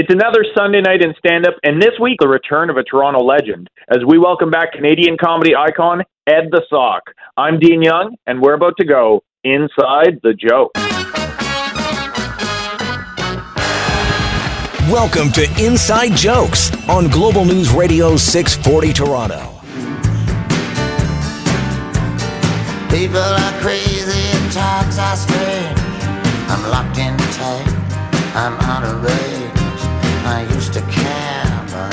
It's another Sunday night in stand up, and this week, the return of a Toronto legend as we welcome back Canadian comedy icon Ed the Sock. I'm Dean Young, and we're about to go inside the joke. Welcome to Inside Jokes on Global News Radio 640 Toronto. People are crazy and talks are strange. I'm locked in tight. I'm out of range. I used to care, but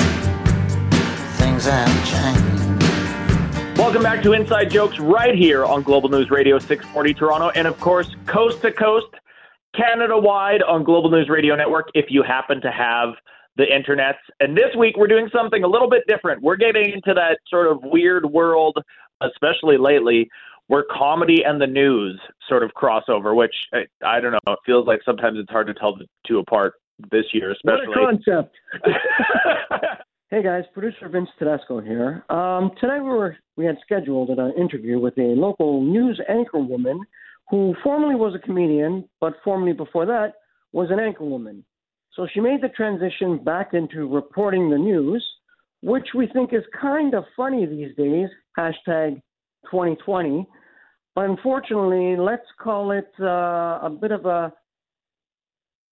things have changed. Welcome back to Inside Jokes right here on Global News Radio 640 Toronto, and of course, coast to coast, Canada wide on Global News Radio Network if you happen to have the internets. And this week, we're doing something a little bit different. We're getting into that sort of weird world, especially lately, where comedy and the news sort of crossover, which I, I don't know, it feels like sometimes it's hard to tell the two apart this year, especially. What a concept. hey guys, producer Vince Tedesco here. Um, tonight we were we had scheduled an interview with a local news anchor woman who formerly was a comedian, but formerly before that was an anchor woman. So she made the transition back into reporting the news, which we think is kind of funny these days. Hashtag 2020. But unfortunately, let's call it uh, a bit of a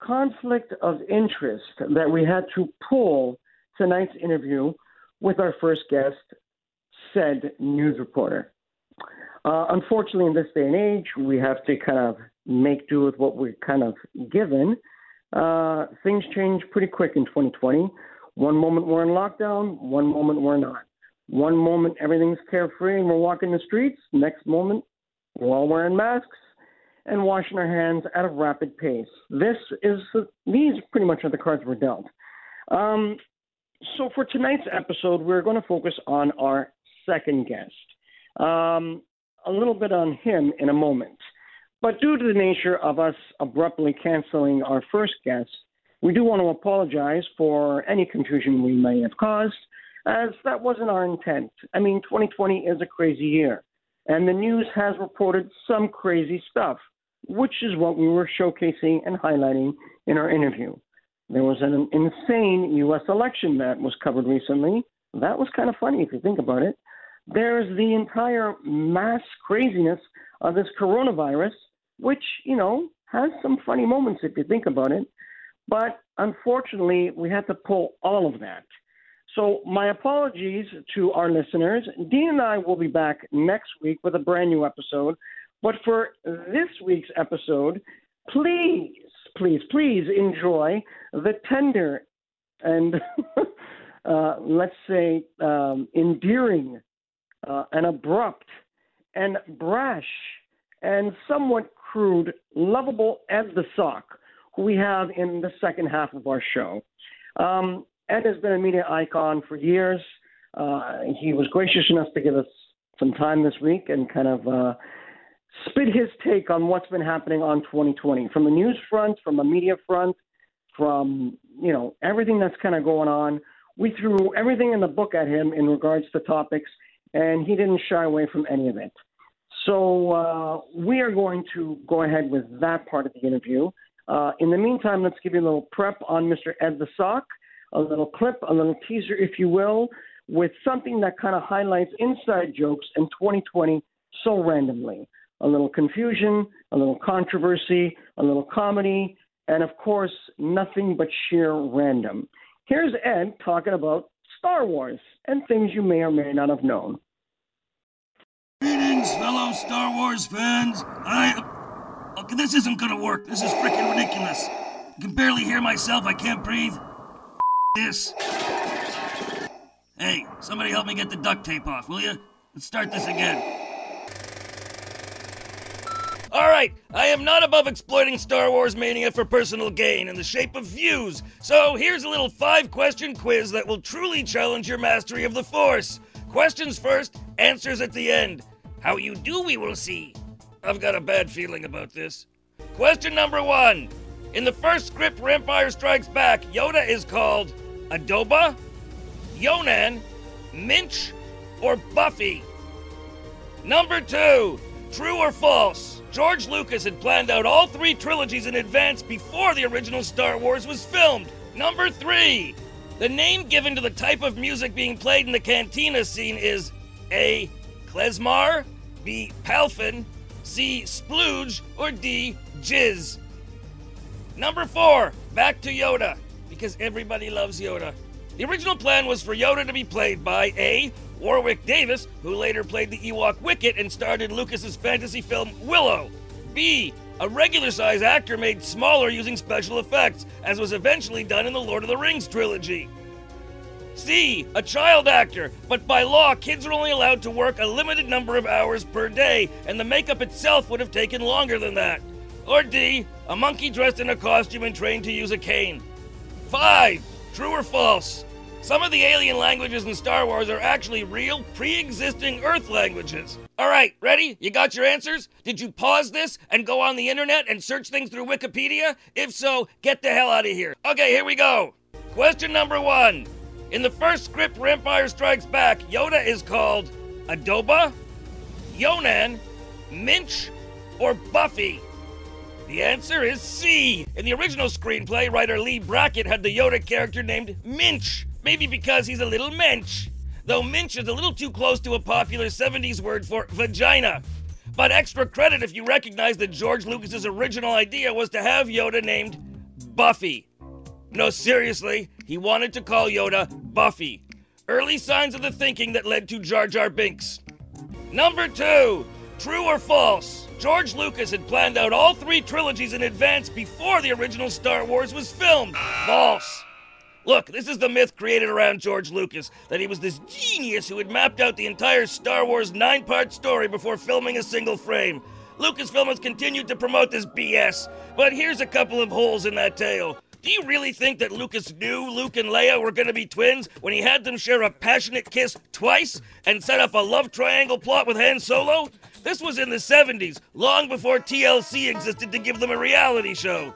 conflict of interest that we had to pull tonight's interview with our first guest, said news reporter. Uh, unfortunately, in this day and age, we have to kind of make do with what we're kind of given. Uh, things change pretty quick in 2020. One moment we're in lockdown, one moment we're not. One moment everything's carefree and we're walking the streets. Next moment we're all wearing masks and washing our hands at a rapid pace. This is these pretty much are the cards we're dealt. Um, so for tonight's episode, we're going to focus on our second guest. Um, a little bit on him in a moment. But due to the nature of us abruptly canceling our first guest, we do want to apologize for any confusion we may have caused, as that wasn't our intent. I mean, 2020 is a crazy year, and the news has reported some crazy stuff which is what we were showcasing and highlighting in our interview. There was an insane U.S. election that was covered recently. That was kind of funny if you think about it. There's the entire mass craziness of this coronavirus, which, you know, has some funny moments if you think about it. But unfortunately, we had to pull all of that. So, my apologies to our listeners. Dean and I will be back next week with a brand new episode but for this week's episode, please, please, please enjoy the tender and uh, let's say um, endearing uh, and abrupt and brash and somewhat crude, lovable Ed the Sock, who we have in the second half of our show. Um, Ed has been a media icon for years. Uh, he was gracious enough to give us some time this week and kind of uh, spit his take on what's been happening on 2020 from the news front, from the media front, from you know everything that's kind of going on. We threw everything in the book at him in regards to topics, and he didn't shy away from any of it. So uh, we are going to go ahead with that part of the interview. Uh, in the meantime, let's give you a little prep on Mr. Ed the Sock, a little clip, a little teaser, if you will, with something that kind of highlights inside jokes in 2020 so randomly a little confusion, a little controversy, a little comedy, and of course, nothing but sheer random. Here's Ed talking about Star Wars and things you may or may not have known. Greetings, fellow Star Wars fans. I. Okay, this isn't gonna work. This is freaking ridiculous. I can barely hear myself. I can't breathe. This. Hey, somebody help me get the duct tape off, will you? Let's start this again. All right, I am not above exploiting Star Wars mania for personal gain in the shape of views. So here's a little five question quiz that will truly challenge your mastery of the Force. Questions first, answers at the end. How you do, we will see. I've got a bad feeling about this. Question number one In the first script for Empire Strikes Back, Yoda is called Adoba, Yonan, Minch, or Buffy. Number two True or false? George Lucas had planned out all three trilogies in advance before the original Star Wars was filmed. Number three. The name given to the type of music being played in the cantina scene is A. Klezmer, B. Palfin, C. Splooge, or D. Jizz. Number four. Back to Yoda, because everybody loves Yoda. The original plan was for Yoda to be played by A. Warwick Davis, who later played the Ewok Wicket and starred in Lucas's fantasy film Willow. B. A regular size actor made smaller using special effects, as was eventually done in the Lord of the Rings trilogy. C. A child actor, but by law, kids are only allowed to work a limited number of hours per day, and the makeup itself would have taken longer than that. Or D. A monkey dressed in a costume and trained to use a cane. 5. True or false? Some of the alien languages in Star Wars are actually real, pre existing Earth languages. All right, ready? You got your answers? Did you pause this and go on the internet and search things through Wikipedia? If so, get the hell out of here. Okay, here we go. Question number one. In the first script for Empire Strikes Back, Yoda is called Adoba, Yonan, Minch, or Buffy? The answer is C. In the original screenplay, writer Leigh Brackett had the Yoda character named Minch, maybe because he's a little mensch. Though Minch is a little too close to a popular 70s word for vagina. But extra credit if you recognize that George Lucas's original idea was to have Yoda named Buffy. No, seriously, he wanted to call Yoda Buffy. Early signs of the thinking that led to Jar Jar Binks. Number two, true or false? George Lucas had planned out all three trilogies in advance before the original Star Wars was filmed. False. Look, this is the myth created around George Lucas that he was this genius who had mapped out the entire Star Wars nine part story before filming a single frame. Lucasfilm has continued to promote this BS, but here's a couple of holes in that tale. Do you really think that Lucas knew Luke and Leia were going to be twins when he had them share a passionate kiss twice and set up a love triangle plot with Han Solo? This was in the 70s, long before TLC existed to give them a reality show.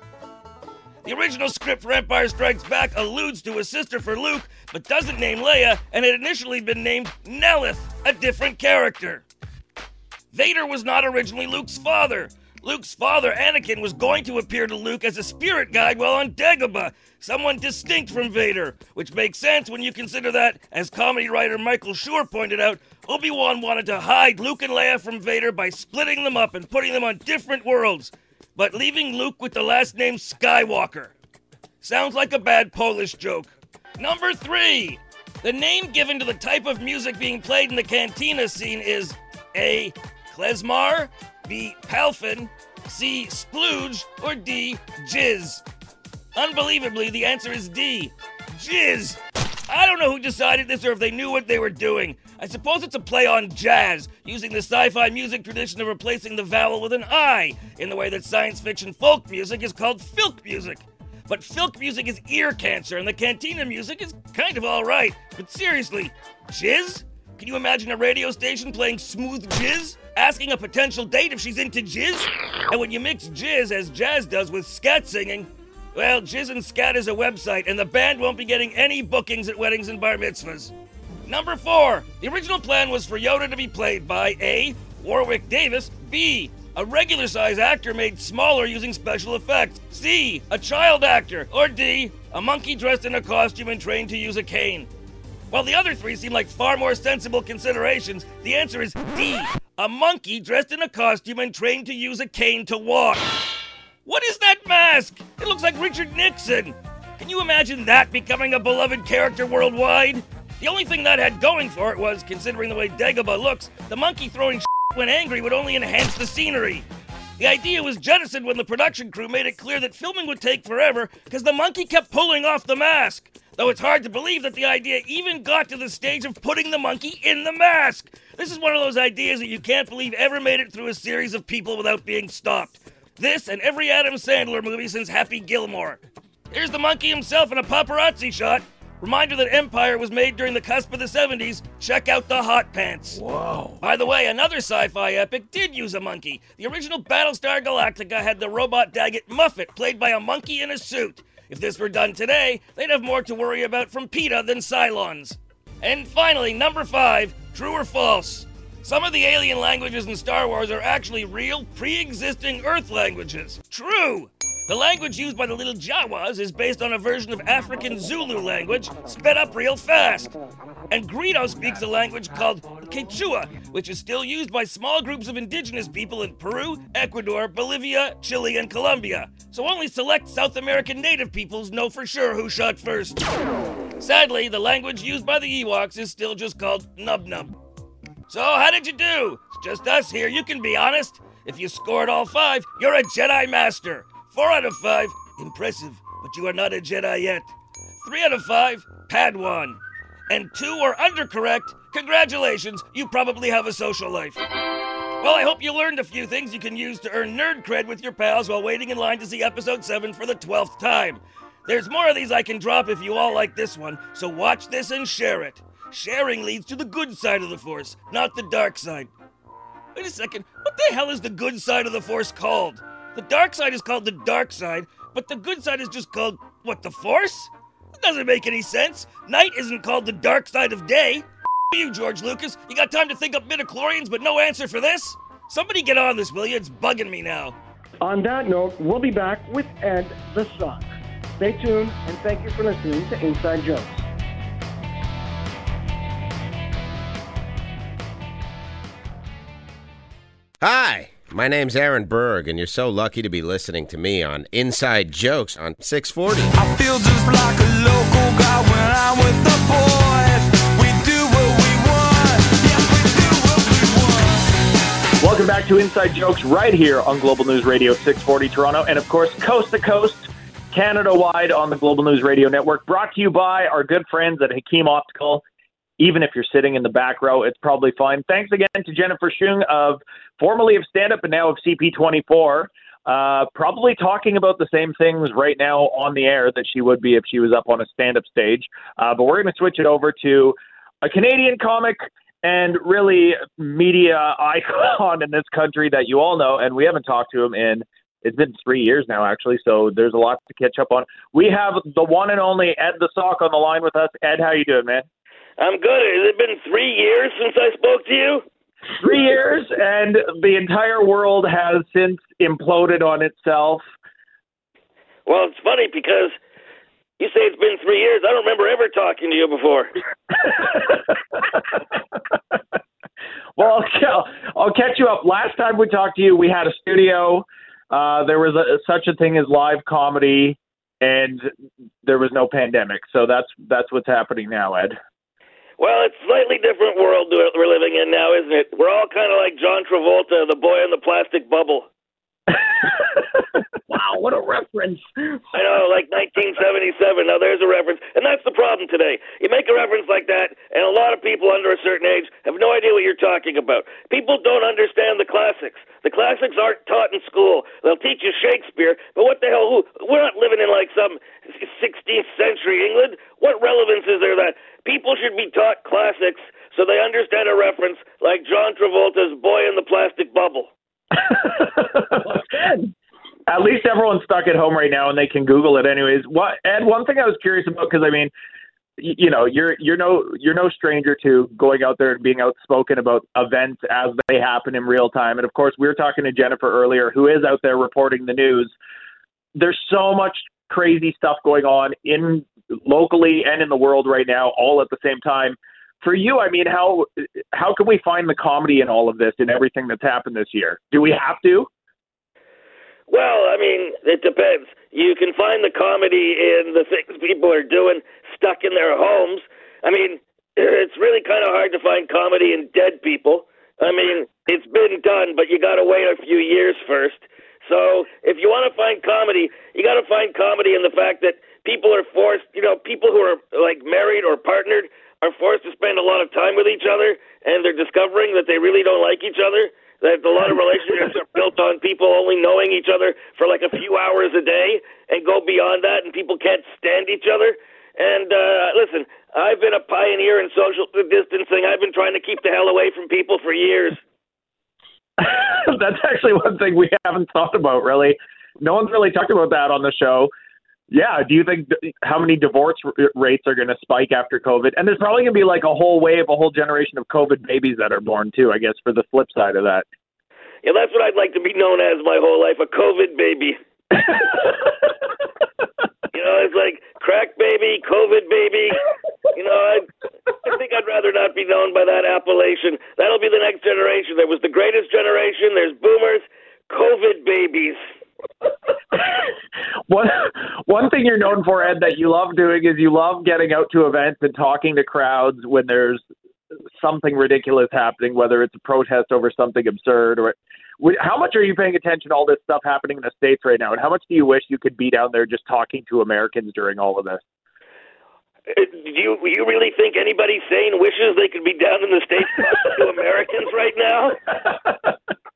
The original script for Empire Strikes Back alludes to a sister for Luke, but doesn't name Leia, and had initially been named Nelith, a different character. Vader was not originally Luke's father. Luke's father, Anakin, was going to appear to Luke as a spirit guide while on Dagobah, someone distinct from Vader, which makes sense when you consider that, as comedy writer Michael Schur pointed out, Obi Wan wanted to hide Luke and Leia from Vader by splitting them up and putting them on different worlds, but leaving Luke with the last name Skywalker. Sounds like a bad Polish joke. Number three. The name given to the type of music being played in the cantina scene is A. Klezmer, B. Palfin, C. Splooge, or D. Jizz. Unbelievably, the answer is D. Jizz. I don't know who decided this or if they knew what they were doing. I suppose it's a play on jazz, using the sci fi music tradition of replacing the vowel with an I, in the way that science fiction folk music is called filk music. But filk music is ear cancer, and the cantina music is kind of alright. But seriously, jizz? Can you imagine a radio station playing smooth jizz? Asking a potential date if she's into jizz? And when you mix jizz, as jazz does, with scat singing, well, Jizz and Scat is a website, and the band won't be getting any bookings at weddings and bar mitzvahs. Number four, the original plan was for Yoda to be played by A. Warwick Davis, B. A regular size actor made smaller using special effects, C. A child actor, or D. A monkey dressed in a costume and trained to use a cane. While the other three seem like far more sensible considerations, the answer is D. A monkey dressed in a costume and trained to use a cane to walk. What is that mask? It looks like Richard Nixon. Can you imagine that becoming a beloved character worldwide? The only thing that had going for it was, considering the way Dagobah looks, the monkey throwing when angry would only enhance the scenery. The idea was jettisoned when the production crew made it clear that filming would take forever because the monkey kept pulling off the mask. Though it's hard to believe that the idea even got to the stage of putting the monkey in the mask. This is one of those ideas that you can't believe ever made it through a series of people without being stopped. This and every Adam Sandler movie since Happy Gilmore. Here's the monkey himself in a paparazzi shot. Reminder that Empire was made during the cusp of the 70s. Check out the hot pants. Whoa. By the way, another sci fi epic did use a monkey. The original Battlestar Galactica had the robot Daggit Muffit, played by a monkey in a suit. If this were done today, they'd have more to worry about from PETA than Cylons. And finally, number five true or false? Some of the alien languages in Star Wars are actually real, pre existing Earth languages. True! The language used by the little Jawas is based on a version of African Zulu language sped up real fast. And Greedo speaks a language called Quechua, which is still used by small groups of indigenous people in Peru, Ecuador, Bolivia, Chile, and Colombia. So only select South American native peoples know for sure who shot first. Sadly, the language used by the Ewoks is still just called Nub Nub. So, how did you do? It's just us here, you can be honest. If you scored all five, you're a Jedi Master. Four out of five, impressive, but you are not a Jedi yet. Three out of five, Padawan. And two are undercorrect, congratulations, you probably have a social life. Well, I hope you learned a few things you can use to earn nerd cred with your pals while waiting in line to see episode 7 for the 12th time. There's more of these I can drop if you all like this one, so watch this and share it. Sharing leads to the good side of the Force, not the dark side. Wait a second, what the hell is the good side of the Force called? The dark side is called the dark side, but the good side is just called, what, the Force? That doesn't make any sense. Night isn't called the dark side of day. you, George Lucas. You got time to think up midichlorians, but no answer for this? Somebody get on this, will you? It's bugging me now. On that note, we'll be back with Ed the Sock. Stay tuned, and thank you for listening to Inside Jokes. Hi, my name's Aaron Berg, and you're so lucky to be listening to me on Inside Jokes on 640. I feel just like a local guy when I'm with the boys. We do what we want. Yes, we do what we want. Welcome back to Inside Jokes right here on Global News Radio 640 Toronto, and of course, coast to coast, Canada wide on the Global News Radio Network. Brought to you by our good friends at Hakim Optical. Even if you're sitting in the back row, it's probably fine. Thanks again to Jennifer Shung of formerly of Stand Up and now of CP24. Uh, probably talking about the same things right now on the air that she would be if she was up on a stand up stage. Uh, but we're going to switch it over to a Canadian comic and really media icon in this country that you all know, and we haven't talked to him in it's been three years now actually, so there's a lot to catch up on. We have the one and only Ed the Sock on the line with us. Ed, how you doing, man? I'm good. Has it been three years since I spoke to you? Three years, and the entire world has since imploded on itself. Well, it's funny because you say it's been three years. I don't remember ever talking to you before. well, I'll, I'll catch you up. Last time we talked to you, we had a studio. Uh, there was a, such a thing as live comedy, and there was no pandemic. So that's that's what's happening now, Ed. Well, it's a slightly different world we're living in now, isn't it? We're all kind of like John Travolta, the boy in the plastic bubble. Wow, what a reference! I know, like 1977. Now there's a reference, and that's the problem today. You make a reference like that, and a lot of people under a certain age have no idea what you're talking about. People don't understand the classics. The classics aren't taught in school. They'll teach you Shakespeare, but what the hell? Who? We're not living in like some 16th century England. What relevance is there that people should be taught classics so they understand a reference like John Travolta's "Boy in the Plastic Bubble"? At least everyone's stuck at home right now and they can Google it anyways. What and one thing I was curious about because I mean, y- you know, you're you're no you're no stranger to going out there and being outspoken about events as they happen in real time. And of course, we were talking to Jennifer earlier, who is out there reporting the news. There's so much crazy stuff going on in locally and in the world right now, all at the same time. For you, I mean, how how can we find the comedy in all of this and everything that's happened this year? Do we have to? Well, I mean, it depends. You can find the comedy in the things people are doing stuck in their homes. I mean, it's really kind of hard to find comedy in dead people. I mean, it's been done, but you got to wait a few years first. So, if you want to find comedy, you got to find comedy in the fact that people are forced, you know, people who are like married or partnered are forced to spend a lot of time with each other and they're discovering that they really don't like each other that a lot of relationships are built on people only knowing each other for like a few hours a day and go beyond that, and people can't stand each other. And uh, listen, I've been a pioneer in social distancing. I've been trying to keep the hell away from people for years. That's actually one thing we haven't talked about, really. No one's really talked about that on the show. Yeah, do you think how many divorce rates are going to spike after COVID? And there's probably going to be like a whole wave, a whole generation of COVID babies that are born too. I guess for the flip side of that. Yeah, that's what I'd like to be known as my whole life—a COVID baby. You know, it's like crack baby, COVID baby. You know, I, I think I'd rather not be known by that appellation. That'll be the next generation. There was the greatest generation. There's boomers, COVID babies. One one thing you're known for, Ed, that you love doing is you love getting out to events and talking to crowds when there's something ridiculous happening, whether it's a protest over something absurd or. How much are you paying attention to all this stuff happening in the states right now, and how much do you wish you could be down there just talking to Americans during all of this? Uh, Do you you really think anybody sane wishes they could be down in the states talking to Americans right now?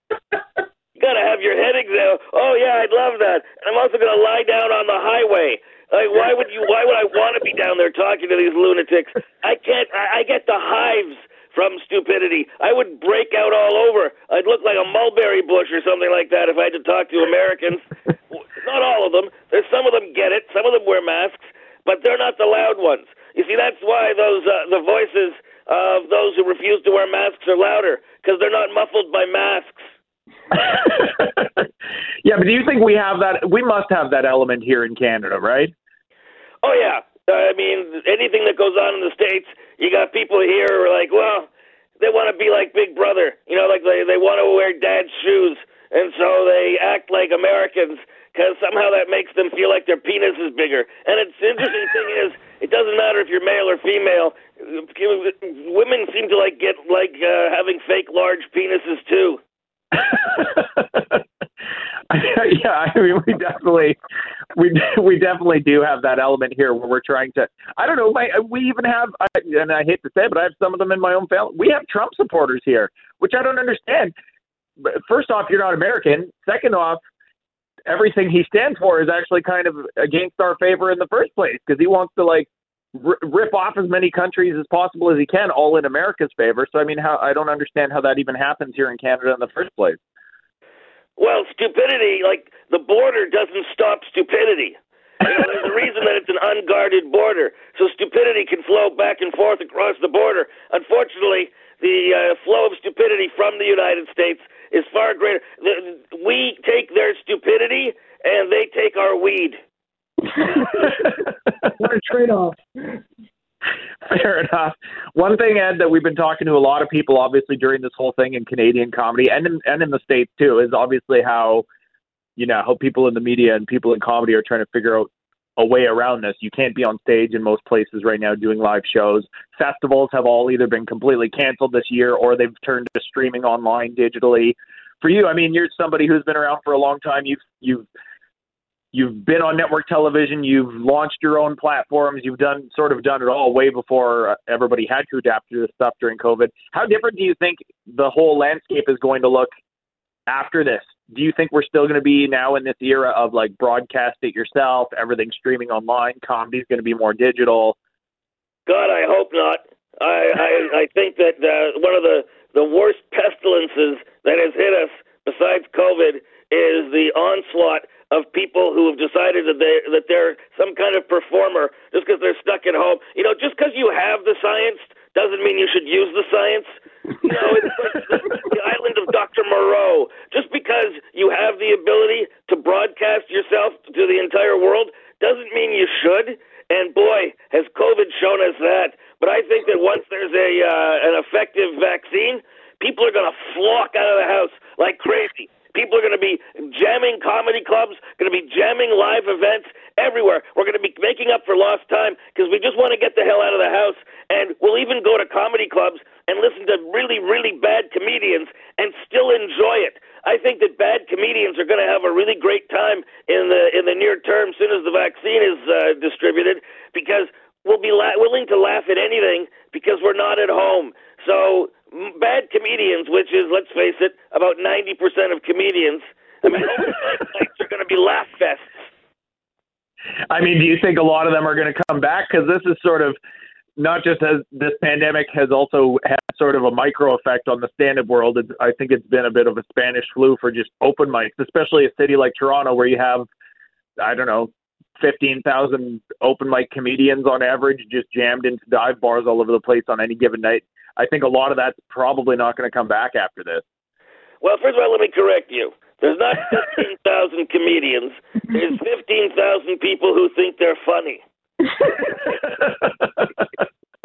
Gotta have your head examined. Oh yeah, I'd love that. And I'm also gonna lie down on the highway. Like why would you? Why would I want to be down there talking to these lunatics? I can't. I, I get the hives from stupidity. I would break out all over. I'd look like a mulberry bush or something like that if I had to talk to Americans. not all of them. There's some of them get it. Some of them wear masks, but they're not the loud ones. You see, that's why those uh, the voices of those who refuse to wear masks are louder because they're not muffled by masks. yeah, but do you think we have that? We must have that element here in Canada, right? Oh yeah, I mean anything that goes on in the states, you got people here who are like, well, they want to be like Big Brother, you know, like they they want to wear dad's shoes, and so they act like Americans because somehow that makes them feel like their penis is bigger. And it's the interesting thing is, it doesn't matter if you're male or female. Women seem to like get like uh, having fake large penises too. yeah, I mean, we definitely, we we definitely do have that element here where we're trying to. I don't know. My, we even have, and I hate to say, it, but I have some of them in my own family. We have Trump supporters here, which I don't understand. First off, you're not American. Second off, everything he stands for is actually kind of against our favor in the first place because he wants to like r- rip off as many countries as possible as he can, all in America's favor. So I mean, how I don't understand how that even happens here in Canada in the first place. Well, stupidity, like the border doesn't stop stupidity. You know, there's a reason that it's an unguarded border, so stupidity can flow back and forth across the border. Unfortunately, the uh, flow of stupidity from the United States is far greater. The, we take their stupidity, and they take our weed. What a trade-off. Fair enough. One thing, Ed, that we've been talking to a lot of people, obviously during this whole thing in Canadian comedy and in, and in the states too, is obviously how you know how people in the media and people in comedy are trying to figure out a way around this. You can't be on stage in most places right now doing live shows. Festivals have all either been completely canceled this year or they've turned to streaming online digitally. For you, I mean, you're somebody who's been around for a long time. You've you've you've been on network television. You've launched your own platforms. You've done sort of done it all way before everybody had to adapt to this stuff during COVID. How different do you think the whole landscape is going to look after this? Do you think we're still going to be now in this era of like broadcast it yourself, everything streaming online, comedy's going to be more digital? God, I hope not. I I, I think that uh, one of the the worst pestilences that has hit us, besides COVID, is the onslaught of people who have decided that they that they're some kind of performer just because they're stuck at home. You know, just because you have the science doesn't mean you should use the science. You know, it's like the, the island of Dr. Moreau. Just because you have the ability to broadcast yourself to the entire world doesn't mean you should. And boy, has COVID shown us that. But I think that once there's a uh, an effective vaccine, people are going to flock out of the house like crazy. People are going to be jamming comedy clubs, going to be jamming live events everywhere. We're going to be making up for lost time because we just want to get the hell out of the house. And we'll even go to comedy clubs and listen to really, really bad comedians and still enjoy it. I think that bad comedians are going to have a really great time in the in the near term, soon as the vaccine is uh, distributed, because we'll be la- willing to laugh at anything because we're not at home. So bad comedians, which is let's face it, about ninety percent of comedians. I mean, nights are going to be laugh fests. I mean, do you think a lot of them are going to come back? Because this is sort of not just as this pandemic has also had sort of a micro effect on the stand-up world. I think it's been a bit of a Spanish flu for just open mics, especially a city like Toronto where you have, I don't know, fifteen thousand open mic comedians on average just jammed into dive bars all over the place on any given night. I think a lot of that's probably not going to come back after this. Well, first of all, let me correct you. There's not 15,000 comedians. There's 15,000 people who think they're funny.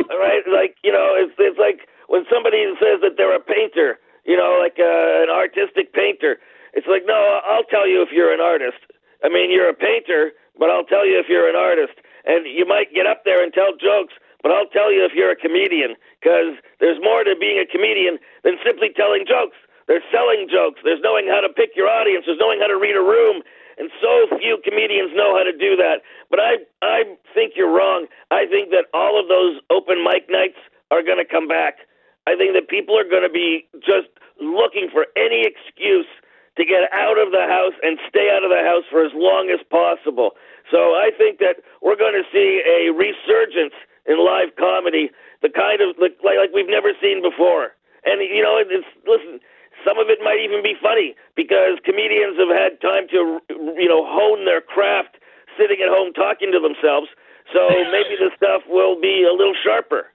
All right, like you know, it's it's like when somebody says that they're a painter, you know, like uh, an artistic painter. It's like, no, I'll tell you if you're an artist. I mean, you're a painter, but I'll tell you if you're an artist. And you might get up there and tell jokes, but I'll tell you if you're a comedian, because there's more to being a comedian than simply telling jokes. There's selling jokes. There's knowing how to pick your audience. There's knowing how to read a room. And so few comedians know how to do that. But I, I think you're wrong. I think that all of those open mic nights are going to come back. I think that people are going to be just looking for any excuse to get out of the house and stay out of the house for as long as possible. So I think that we're going to see a resurgence in live comedy, the kind of like like we've never seen before. And you know, it's listen. Some of it might even be funny because comedians have had time to, you know, hone their craft sitting at home talking to themselves. So maybe the stuff will be a little sharper.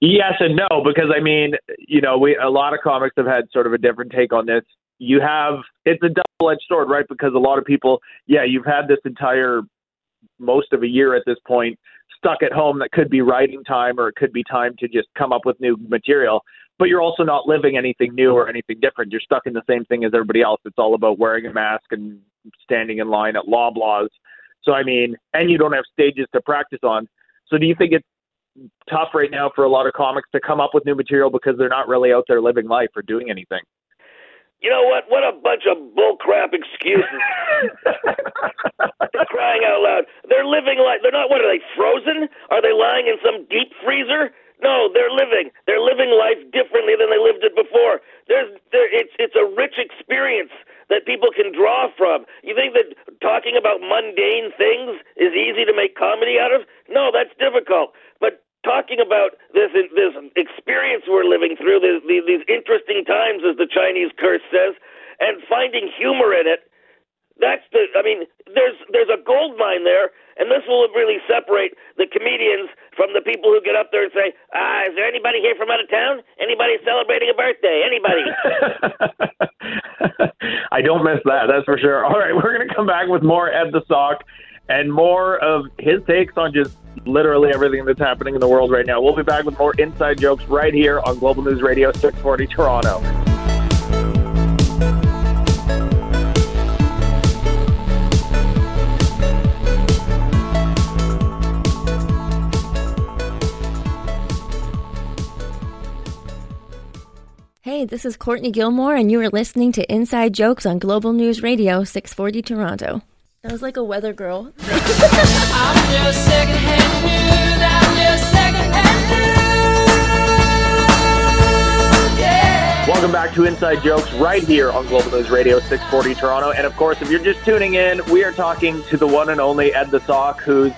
Yes and no, because I mean, you know, we a lot of comics have had sort of a different take on this. You have it's a double edged sword, right? Because a lot of people, yeah, you've had this entire most of a year at this point stuck at home that could be writing time or it could be time to just come up with new material. But you're also not living anything new or anything different. You're stuck in the same thing as everybody else. It's all about wearing a mask and standing in line at Loblaws. So I mean, and you don't have stages to practice on. So do you think it's tough right now for a lot of comics to come up with new material because they're not really out there living life or doing anything? You know what? What a bunch of bullcrap excuses. They're crying out loud. They're living like they're not. What are they frozen? Are they lying in some deep freezer? No, they're living. They're living life differently than they lived it before. There's, there, it's, it's a rich experience that people can draw from. You think that talking about mundane things is easy to make comedy out of? No, that's difficult. But talking about this this experience we're living through, these, these, these interesting times, as the Chinese curse says, and finding humor in it. That's the. I mean, there's there's a gold mine there, and this will really separate the comedians from the people who get up there and say, "Ah, is there anybody here from out of town? Anybody celebrating a birthday? Anybody?" I don't miss that, that's for sure. All right, we're to come back with more Ed the Sock and more of his takes on just literally everything that's happening in the world right now. We'll be back with more inside jokes right here on Global News Radio 640 Toronto. Hey, this is Courtney Gilmour, and you are listening to Inside Jokes on Global News Radio 640 Toronto. That was like a weather girl. Welcome back to Inside Jokes right here on Global News Radio 640 Toronto. And of course, if you're just tuning in, we are talking to the one and only Ed the Sock, who's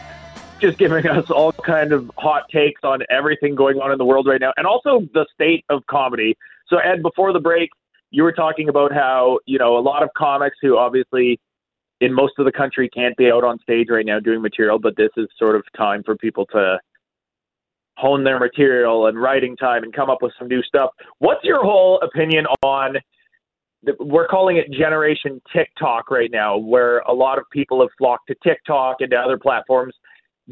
just giving us all kind of hot takes on everything going on in the world right now and also the state of comedy. So Ed, before the break, you were talking about how, you know, a lot of comics who obviously in most of the country can't be out on stage right now doing material, but this is sort of time for people to hone their material and writing time and come up with some new stuff. What's your whole opinion on the, we're calling it generation TikTok right now, where a lot of people have flocked to TikTok and to other platforms.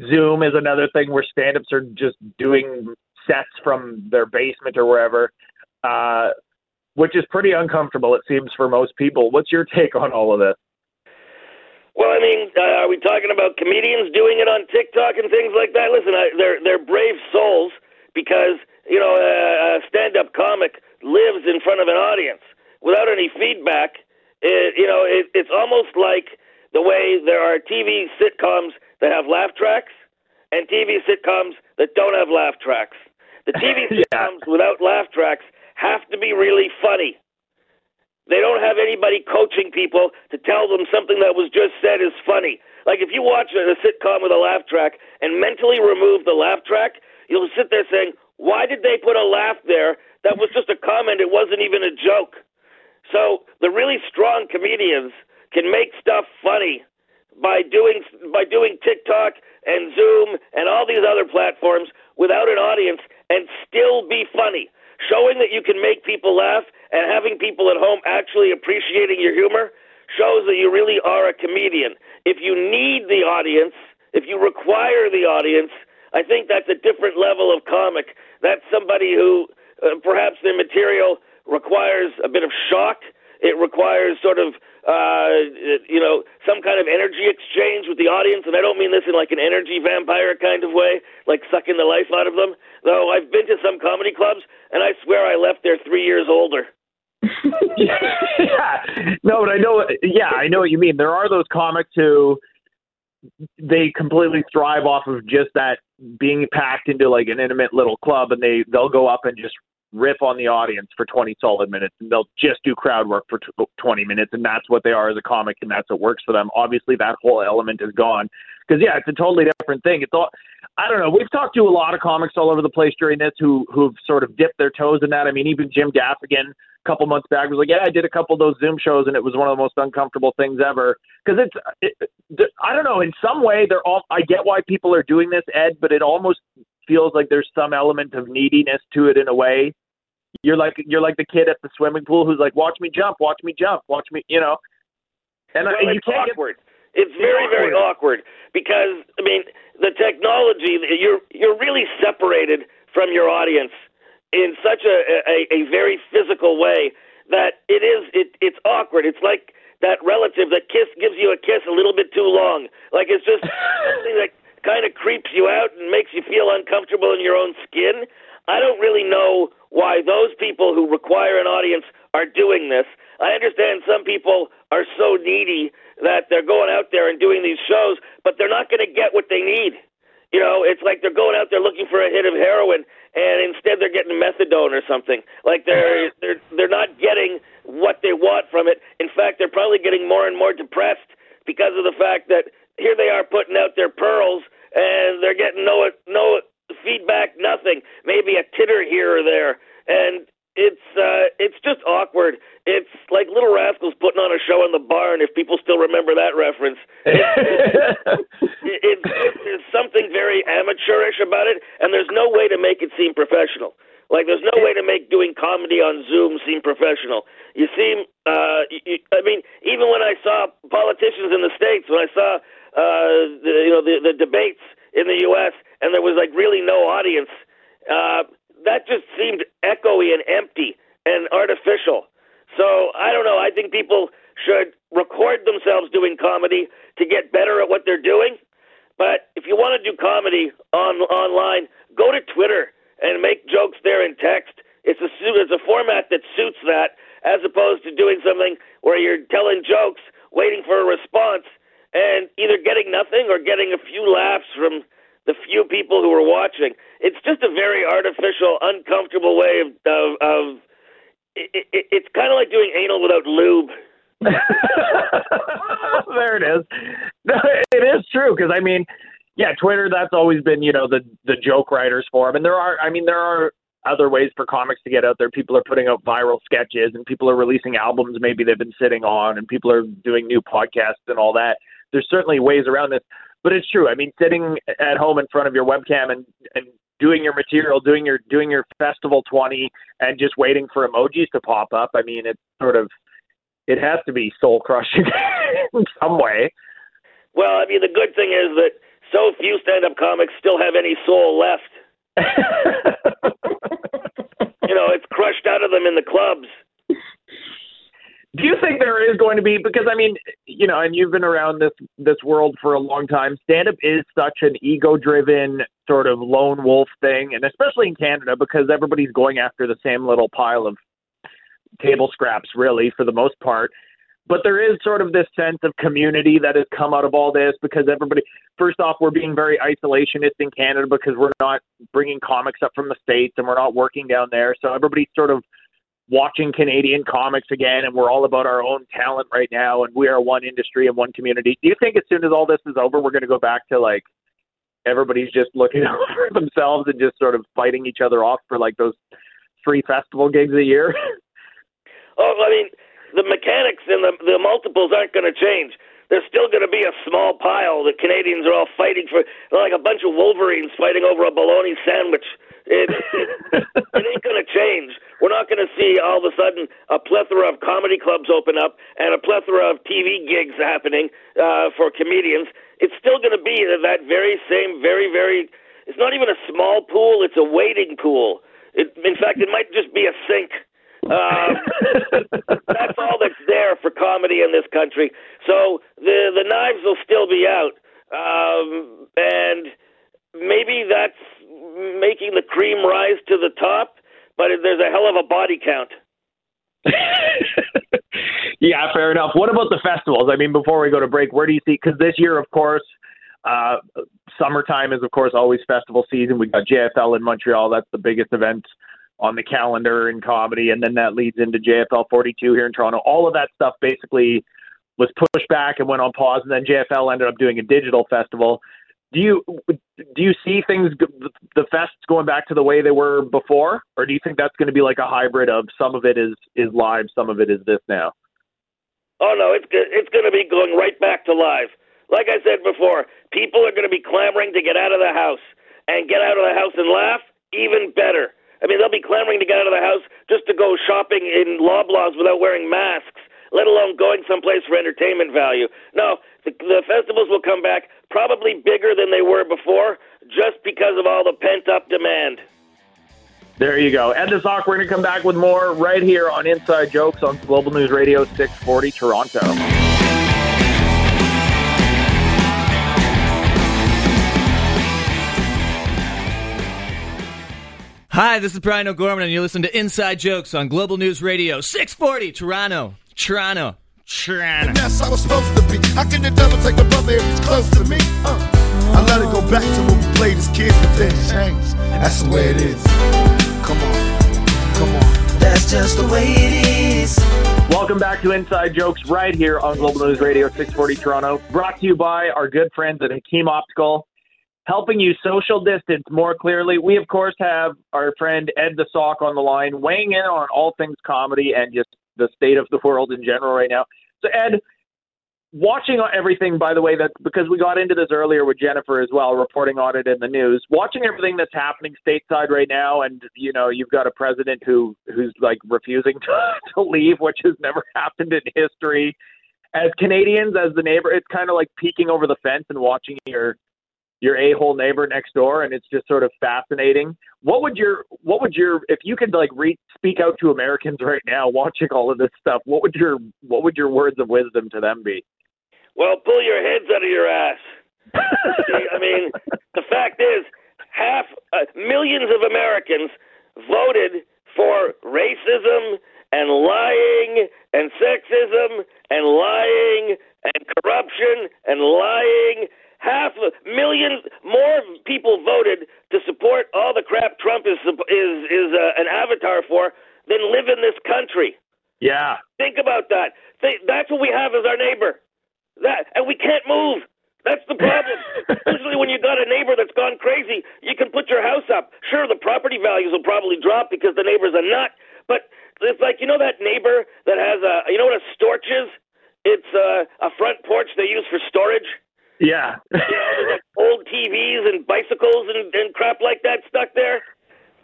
Zoom is another thing where stand-ups are just doing sets from their basement or wherever, uh, which is pretty uncomfortable, it seems, for most people. What's your take on all of this? Well, I mean, uh, are we talking about comedians doing it on TikTok and things like that? Listen, I, they're they're brave souls because you know a, a stand-up comic lives in front of an audience without any feedback. It, you know, it, it's almost like the way there are TV sitcoms that have laugh tracks and TV sitcoms that don't have laugh tracks. The TV Yeah. sitcoms without laugh tracks have to be really funny. They don't have anybody coaching people to tell them something that was just said is funny. Like if you watch a, sitcom with a laugh track and mentally remove the laugh track, you'll sit there saying, "Why did they put a laugh there? That was just a comment. It wasn't even a joke." So the really strong comedians can make stuff funny by doing by doing TikTok and Zoom and all these other platforms without an audience and still be funny, showing that you can make people laugh and having people at home actually appreciating your humor shows that you really are a comedian. If you need the audience, if you require the audience, I think that's a different level of comic. That's somebody who uh, perhaps their material requires a bit of shock. It requires sort of, uh, you know, some kind of energy exchange with the audience. And I don't mean this in like an energy vampire kind of way, like sucking the life out of them. Though I've been to some comedy clubs, and I swear I left there three years older. Yeah. No, but I know. Yeah, I know what you mean. There are those comics who they completely thrive off of just that being packed into like an intimate little club, and they they'll go up and just riff on the audience for 20 solid minutes, and they'll just do crowd work for 20 minutes, and that's what they are as a comic, and that's what works for them. Obviously, that whole element is gone because yeah, it's a totally different thing. It's all. I don't know. We've talked to a lot of comics all over the place during this who who've sort of dipped their toes in that. I mean, even Jim Gaffigan a couple months back was like, "Yeah, I did a couple of those Zoom shows, and it was one of the most uncomfortable things ever." Because it's, it, I don't know. In some way, they're all. I get why people are doing this, Ed, but it almost feels like there's some element of neediness to it in a way. You're like you're like the kid at the swimming pool who's like, "Watch me jump, watch me jump, watch me," you know. And well, I, you can't awkward. It's very, very awkward because I mean the technology. You're you're really separated from your audience in such a, a a very physical way that it is it it's awkward. It's like that relative that kiss gives you a kiss a little bit too long. Like it's just something that kind of creeps you out and makes you feel uncomfortable in your own skin. I don't really know why those people who require an audience are doing this. I understand some people are so needy that they're going out there and doing these shows, but they're not going to get what they need. You know, it's like they're going out there looking for a hit of heroin, and instead they're getting methadone or something. Like they're they're they're not getting what they want from it. In fact, they're probably getting more and more depressed because of the fact that here they are putting out their pearls, and they're getting no no feedback, nothing. Maybe a titter here or there, and it's uh, it's just awkward. It's like Little Rascals putting on a show in the barn. If people still remember that reference, it, it, it, there's something very amateurish about it, and there's no way to make it seem professional. Like there's no way to make doing comedy on Zoom seem professional. You seem, uh, you, I mean, even when I saw politicians in the states, when I saw, uh, the, you know, the the debates in the U.S. and there was like really no audience, uh, that just seemed echoey and empty and artificial. So I don't know. I think people should record themselves doing comedy to get better at what they're doing. But if you want to do comedy on online, go to Twitter and make jokes there in text. It's a it's a format that suits that, as opposed to doing something where you're telling jokes, waiting for a response, and either getting nothing or getting a few laughs from the few people who are watching. It's just a very artificial, uncomfortable way of of. of it, it, it's kind of like doing anal without lube. there it is. It is true because I mean, yeah, Twitter. That's always been you know the the joke writers forum, and there are I mean there are other ways for comics to get out there. People are putting out viral sketches, and people are releasing albums maybe they've been sitting on, and people are doing new podcasts and all that. There's certainly ways around this, but it's true. I mean, sitting at home in front of your webcam and and doing your material, doing your doing your festival 20, and just waiting for emojis to pop up. I mean, it's sort of it has to be soul crushing in some way. Well, I mean, the good thing is that so few stand-up comics still have any soul left. you know, it's crushed out of them in the clubs. Do you think there is going to be because I mean, you know, and you've been around this this world for a long time. Stand up is such an ego driven sort of lone wolf thing and especially in Canada because everybody's going after the same little pile of table scraps really for the most part. But there is sort of this sense of community that has come out of all this because everybody, first off, we're being very isolationist in Canada because we're not bringing comics up from the States and we're not working down there. So everybody's sort of watching Canadian comics again, and we're all about our own talent right now, and we are one industry and one community. Do you think as soon as all this is over, we're going to go back to like everybody's just looking out for themselves and just sort of fighting each other off for like those three festival gigs a year? Oh, I mean, the mechanics and the the multiples aren't going to change. There's still going to be a small pile. The Canadians are all fighting for like a bunch of Wolverines fighting over a bologna sandwich. It, it, it ain't going to change. We're not going to see all of a sudden a plethora of comedy clubs open up and a plethora of TV gigs happening uh, for comedians, it's still going to be that very same, very, very. It's not even a small pool; it's a waiting pool. It, in fact, it might just be a sink. Um, that's all that's there for comedy in this country. So the the knives will still be out, um, and maybe that's making the cream rise to the top. But there's a hell of a body count. yeah, fair enough. What about the festivals? I mean, before we go to break, where do you see? Because this year, of course, uh, summertime is of course always festival season. We got JFL in Montreal. That's the biggest event on the calendar in comedy, and then that leads into JFL 42 here in Toronto. All of that stuff basically was pushed back and went on pause, and then JFL ended up doing a digital festival. Do you do you see things the fests going back to the way they were before, or do you think that's going to be like a hybrid of some of it is is live, some of it is this now? Oh no, it's it's going to be going right back to live. Like I said before, people are going to be clamoring to get out of the house and get out of the house and laugh. Even better. I mean, they'll be clamoring to get out of the house just to go shopping in Loblaws without wearing masks, let alone going someplace for entertainment value. No, the, the festivals will come back probably bigger than they were before, just because of all the pent up demand. There you go. Ed the Sock, we're going to come back with more right here on Inside Jokes on Global News Radio 640 Toronto. Hi, this is Brian O'Gorman, and you listen to Inside Jokes on Global News Radio 640 Toronto. Toronto. Toronto. That's how it's supposed to be. How can the devil take a brother if he's close to me? Uh, I let it go back to when we played as kids, but then it changed. That's the way it is. Come on. Come on. That's just the way it is. Welcome back to Inside Jokes right here on Global News Radio 640 Toronto. Brought to you by our good friends at Hakim Optical, helping you social distance more clearly. We, of course, have our friend Ed the Sock on the line, weighing in on all things comedy and just the state of the world in general right now. So, Ed, watching everything, by the way, that because we got into this earlier with Jennifer as well, reporting on it in the news. Watching everything that's happening stateside right now, and you know, you've got a president who who's like refusing to, to leave, which has never happened in history. As Canadians, as the neighbor, it's kind of like peeking over the fence and watching your your a-hole neighbor next door and it's just sort of fascinating what would your what would your if you could like re- speak out to americans right now watching all of this stuff what would your what would your words of wisdom to them be Well, pull your heads out of your ass. See, I mean, the fact is, half uh, millions of Americans voted for racism and lying and sexism and lying and corruption and lying. Half a millions more people voted to support all the crap Trump is is is uh, an avatar for than live in this country. yeah Think about that. That's what we have as our neighbor. That and we can't move. That's the problem. Usually, when you got a neighbor that's gone crazy, you can put your house up. Sure, the property values will probably drop because the neighbor's a nut. But it's like you know that neighbor that has a you know what a storch is? It's uh, a front porch they use for storage. yeah You know, there's like old TVs and bicycles and, and crap like that stuck there.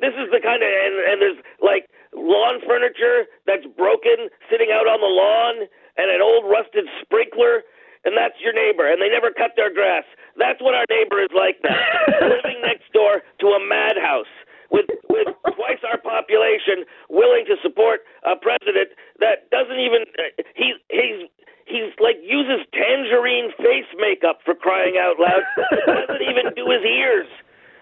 This is the kind of and, and there's like lawn furniture that's broken sitting out on the lawn and an old rusted sprinkler and that's your neighbor and they never cut their grass. That's what our neighbor is like now. Living next door to a madhouse with with twice our population willing to support a president that doesn't even uh, he he's he's like uses tangerine face makeup for crying out loud. doesn't even do his ears.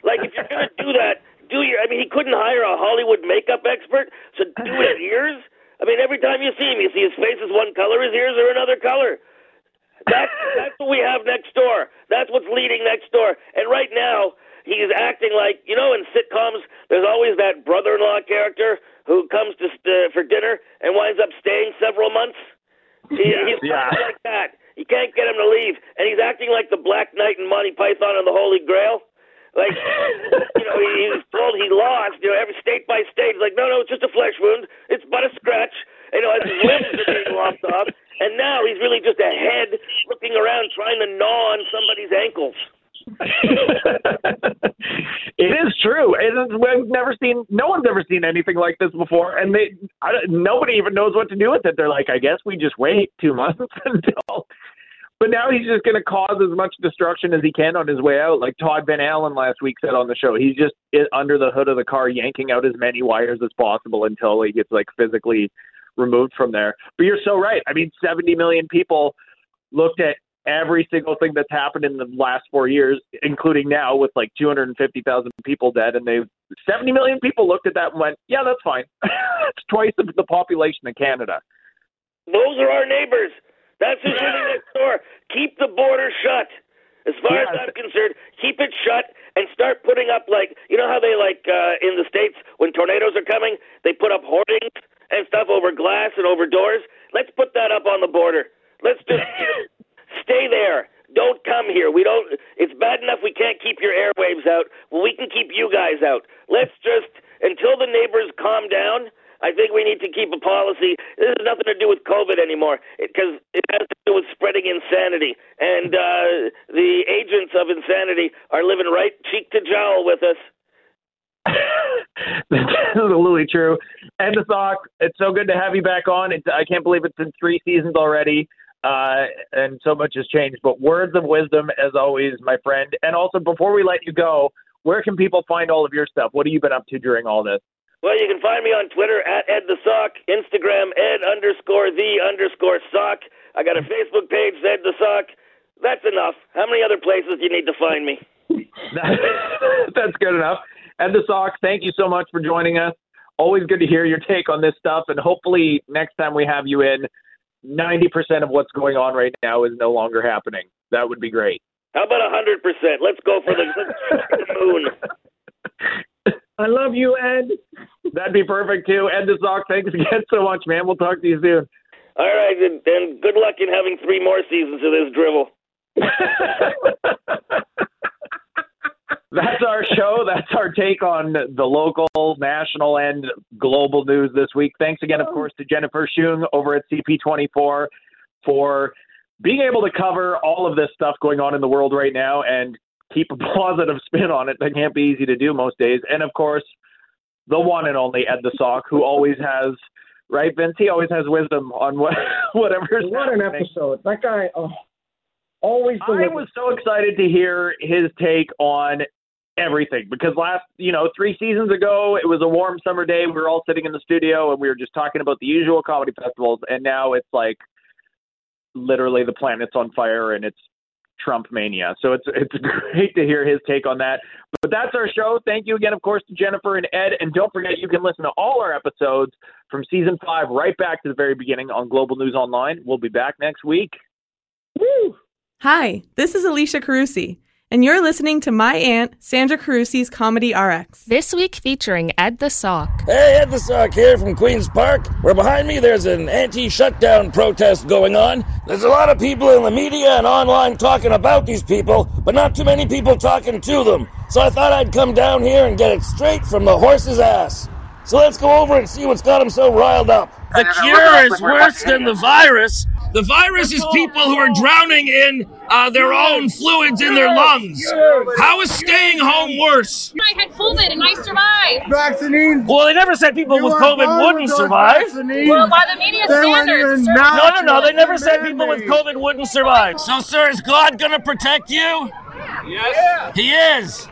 Like if you're gonna do that, do your. I mean, he couldn't hire a Hollywood makeup expert, so do his ears. I mean, every time you see him, you see his face is one color, his ears are another color. That's that's what we have next door. That's what's leading next door. And right now, he's acting like you know in sitcoms. There's always that brother-in-law character who comes to uh, for dinner and winds up staying several months. He, he's yeah. like that. You can't get him to leave, and he's acting like the Black Knight and Monty Python and the Holy Grail. Like, you know, he, he's told he lost, you know, every state by state. He's like, no, no, it's just a flesh wound. It's but a scratch. You know, his limbs are being lopped off. And now he's really just a head looking around trying to gnaw on somebody's ankles. it is true. It is, we've never seen. No one's ever seen anything like this before, and they I, nobody even knows what to do with it. They're like, I guess we just wait two months until. But now he's just going to cause as much destruction as he can on his way out. Like Todd Van Allen last week said on the show, he's just under the hood of the car yanking out as many wires as possible until he gets like physically removed from there. But you're so right. I mean, 70 million people looked at every single thing that's happened in the last four years, including now with like 250,000 people dead, and they 70 million people looked at that and went, "Yeah, that's fine. it's twice the, the population of Canada." Those are our neighbors. That's who's living next door. Keep the border shut. As far as I'm concerned, keep it shut and start putting up like you know how they like uh, in the states when tornadoes are coming, they put up hoardings and stuff over glass and over doors. Let's put that up on the border. Let's just stay there. Don't come here. We don't. It's bad enough we can't keep your airwaves out. Well, we can keep you guys out. Let's just until the neighbors calm down. I think we need to keep a policy. This has nothing to do with COVID anymore, because it has to do with spreading insanity. And uh, the agents of insanity are living right cheek to jowl with us. That's absolutely true. Ed the Sock, it's so good to have you back on. It's, I can't believe it's been three seasons already, uh, and so much has changed. But words of wisdom, as always, my friend. And also, before we let you go, where can people find all of your stuff? What have you been up to during all this? Well, you can find me on Twitter at Ed the Sock, Instagram Ed underscore the underscore Sock. I got a Facebook page, Ed the Sock. That's enough. How many other places do you need to find me? That's good enough. Ed the Sock, thank you so much for joining us. Always good to hear your take on this stuff. And hopefully, next time we have you in, 90% of what's going on right now is no longer happening. That would be great. How about a hundred percent? Let's go for the, the moon. I love you, Ed. That'd be perfect too. Ed the Sock, thanks again so much, man. We'll talk to you soon. All right, and, and good luck in having three more seasons of this drivel. That's our show. That's our take on the local, national, and global news this week. Thanks again, of course, to Jennifer Shung over at CP24 for being able to cover all of this stuff going on in the world right now and keep a positive spin on it. That can't be easy to do most days. And of course, the one and only Ed the Sock, who always has, right, Vince? He always has wisdom on what whatever's What an episode. That guy, oh, always I was so excited to hear his take on everything because last, you know, three seasons ago, it was a warm summer day. We were all sitting in the studio and we were just talking about the usual comedy festivals, and now it's like literally the planet's on fire and it's Trump mania. So it's it's great to hear his take on that. But that's our show. Thank you again, of course, to Jennifer and Ed. And don't forget, you can listen to all our episodes from season five right back to the very beginning on Global News Online. We'll be back next week. Hi, this is Alicia Carusi, and you're listening to my aunt, Sandra Carusi's Comedy RX. This week featuring Ed the Sock. Hey, Ed the Sock here from Queen's Park, where behind me there's an anti shutdown protest going on. There's a lot of people in the media and online talking about these people, but not too many people talking to them. So I thought I'd come down here and get it straight from the horse's ass. So let's go over and see what's got him so riled up. The cure is worse than the virus. The virus is people who are drowning in uh, their own fluids in their lungs. How is staying home worse? I had COVID and I survived. Vaccines. Well, they never said people You with COVID wouldn't with those survive. vaccines. Well, by the media They weren't standards. even sir. natural. No, no, no. They never said people with. COVID wouldn't survive. So, sir, is God going to protect you? Yes. He is.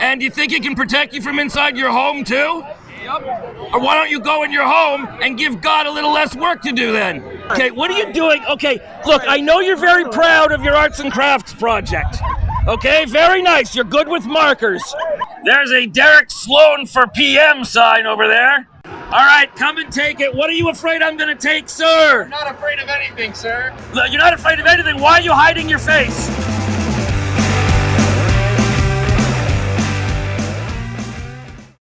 And you think he can protect you from inside your home, too? Or why don't you go in your home and give God a little less work to do then? Okay, what are you doing? Okay, look, I know you're very proud of your arts and crafts project. Okay, very nice. You're good with markers. There's a Derek Sloan for PM sign over there. All right, come and take it. What are you afraid I'm going to take, sir? I'm not afraid of anything, sir. You're not afraid of anything. Why are you hiding your face?